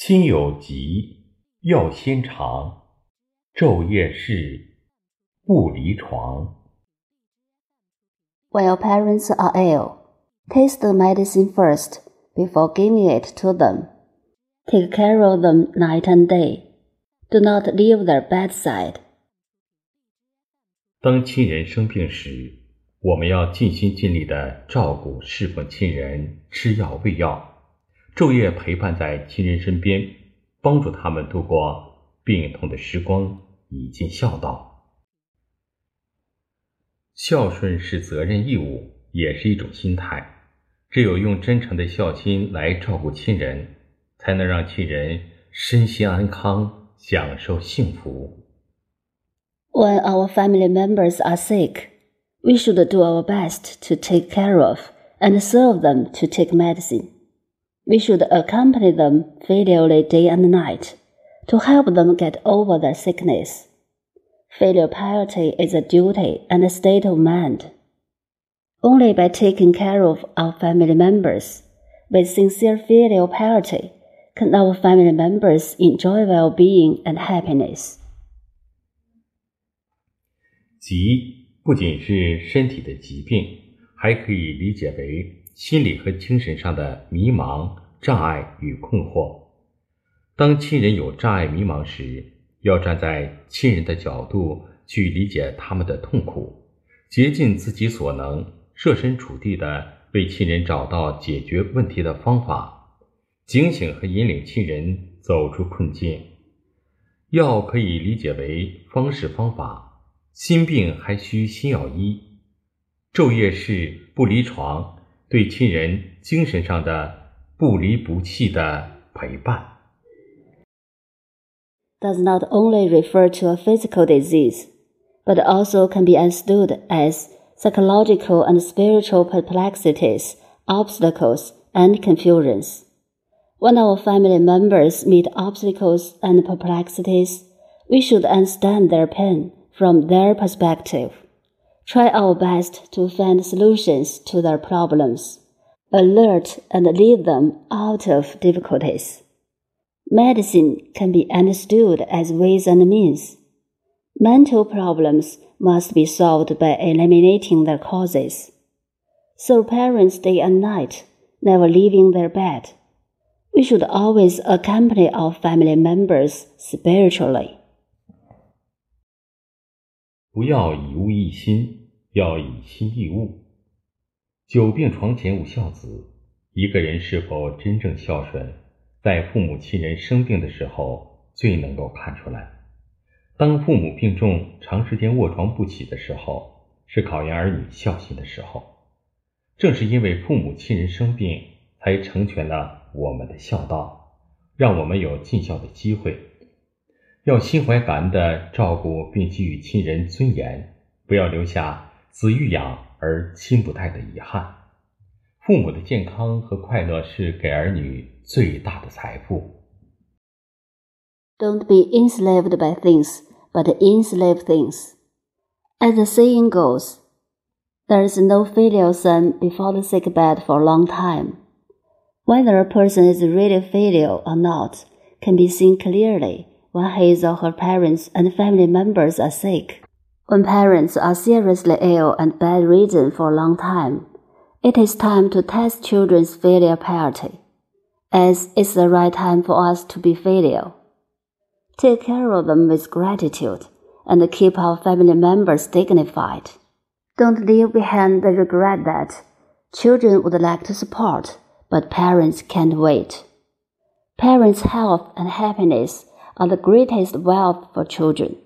亲有疾，药先尝，昼夜侍，不离床。When your parents are ill, taste the medicine first before giving it to them. Take care of them night and day. Do not leave their bedside. 当亲人生病时，我们要尽心尽力的照顾、侍奉亲人，吃药喂药，昼夜陪伴在亲人身边，帮助他们度过病痛的时光，以尽孝道。孝顺是责任义务，也是一种心态。只有用真诚的孝心来照顾亲人，才能让亲人身心安康，享受幸福。When our family members are sick, we should do our best to take care of and serve them to take medicine. We should accompany them filially day and night to help them get over their sickness. Filial piety is a duty and a state of mind. Only by taking care of our family members with sincere filial piety can our family members enjoy well being and happiness. 疾不仅是身体的疾病，还可以理解为 心理和精神上的迷茫、障碍与困惑。当亲人有障碍、迷茫时，要站在亲人的角度去理解他们的痛苦，竭尽自己所能，设身处地的为亲人找到解决问题的方法，警醒和引领亲人走出困境。药可以理解为方式方法。心病还需心药医，昼夜侍不离床，对亲人精神上的不离不弃的陪伴。 Does not only refer to a physical disease, but also can be understood as psychological and spiritual perplexities, obstacles, and confusions. When our family members meet obstacles and perplexities, we should understand their pain from their perspective. Try our best to find solutions to their problems, alert and lead them out of difficulties. Medicine can be understood as ways and means. Mental problems must be solved by eliminating their causes. So parents day and night, never leaving their bed. We should always accompany our family members spiritually. 不要以物易心， 要以心易物。久病床前无孝子，一个人是否真正孝顺，在父母亲人生病的时候最能够看出来。当父母病重、长时间卧床不起的时候，是考验儿女孝心的时候。正是因为父母亲人生病，才成全了我们的孝道，让我们有尽孝的机会。要心怀感恩的照顾并给予亲人尊严，不要留下子欲养而亲不待的遗憾。父母的健康和快乐是给儿女最大的财富。 Don't be enslaved by things, but enslave things. As the saying goes, there is no filial son before the sick bed for a long time. Whether a person is really filial or not can be seen clearly when his or her parents and family members are sick. When parents are seriously ill and bedridden for a long time, it is time to test children's filial piety, as it's the right time for us to be filial. Take care of them with gratitude and keep our family members dignified. Don't leave behind the regret that children would like to support, but parents can't wait. Parents' health and happiness are the greatest wealth for children.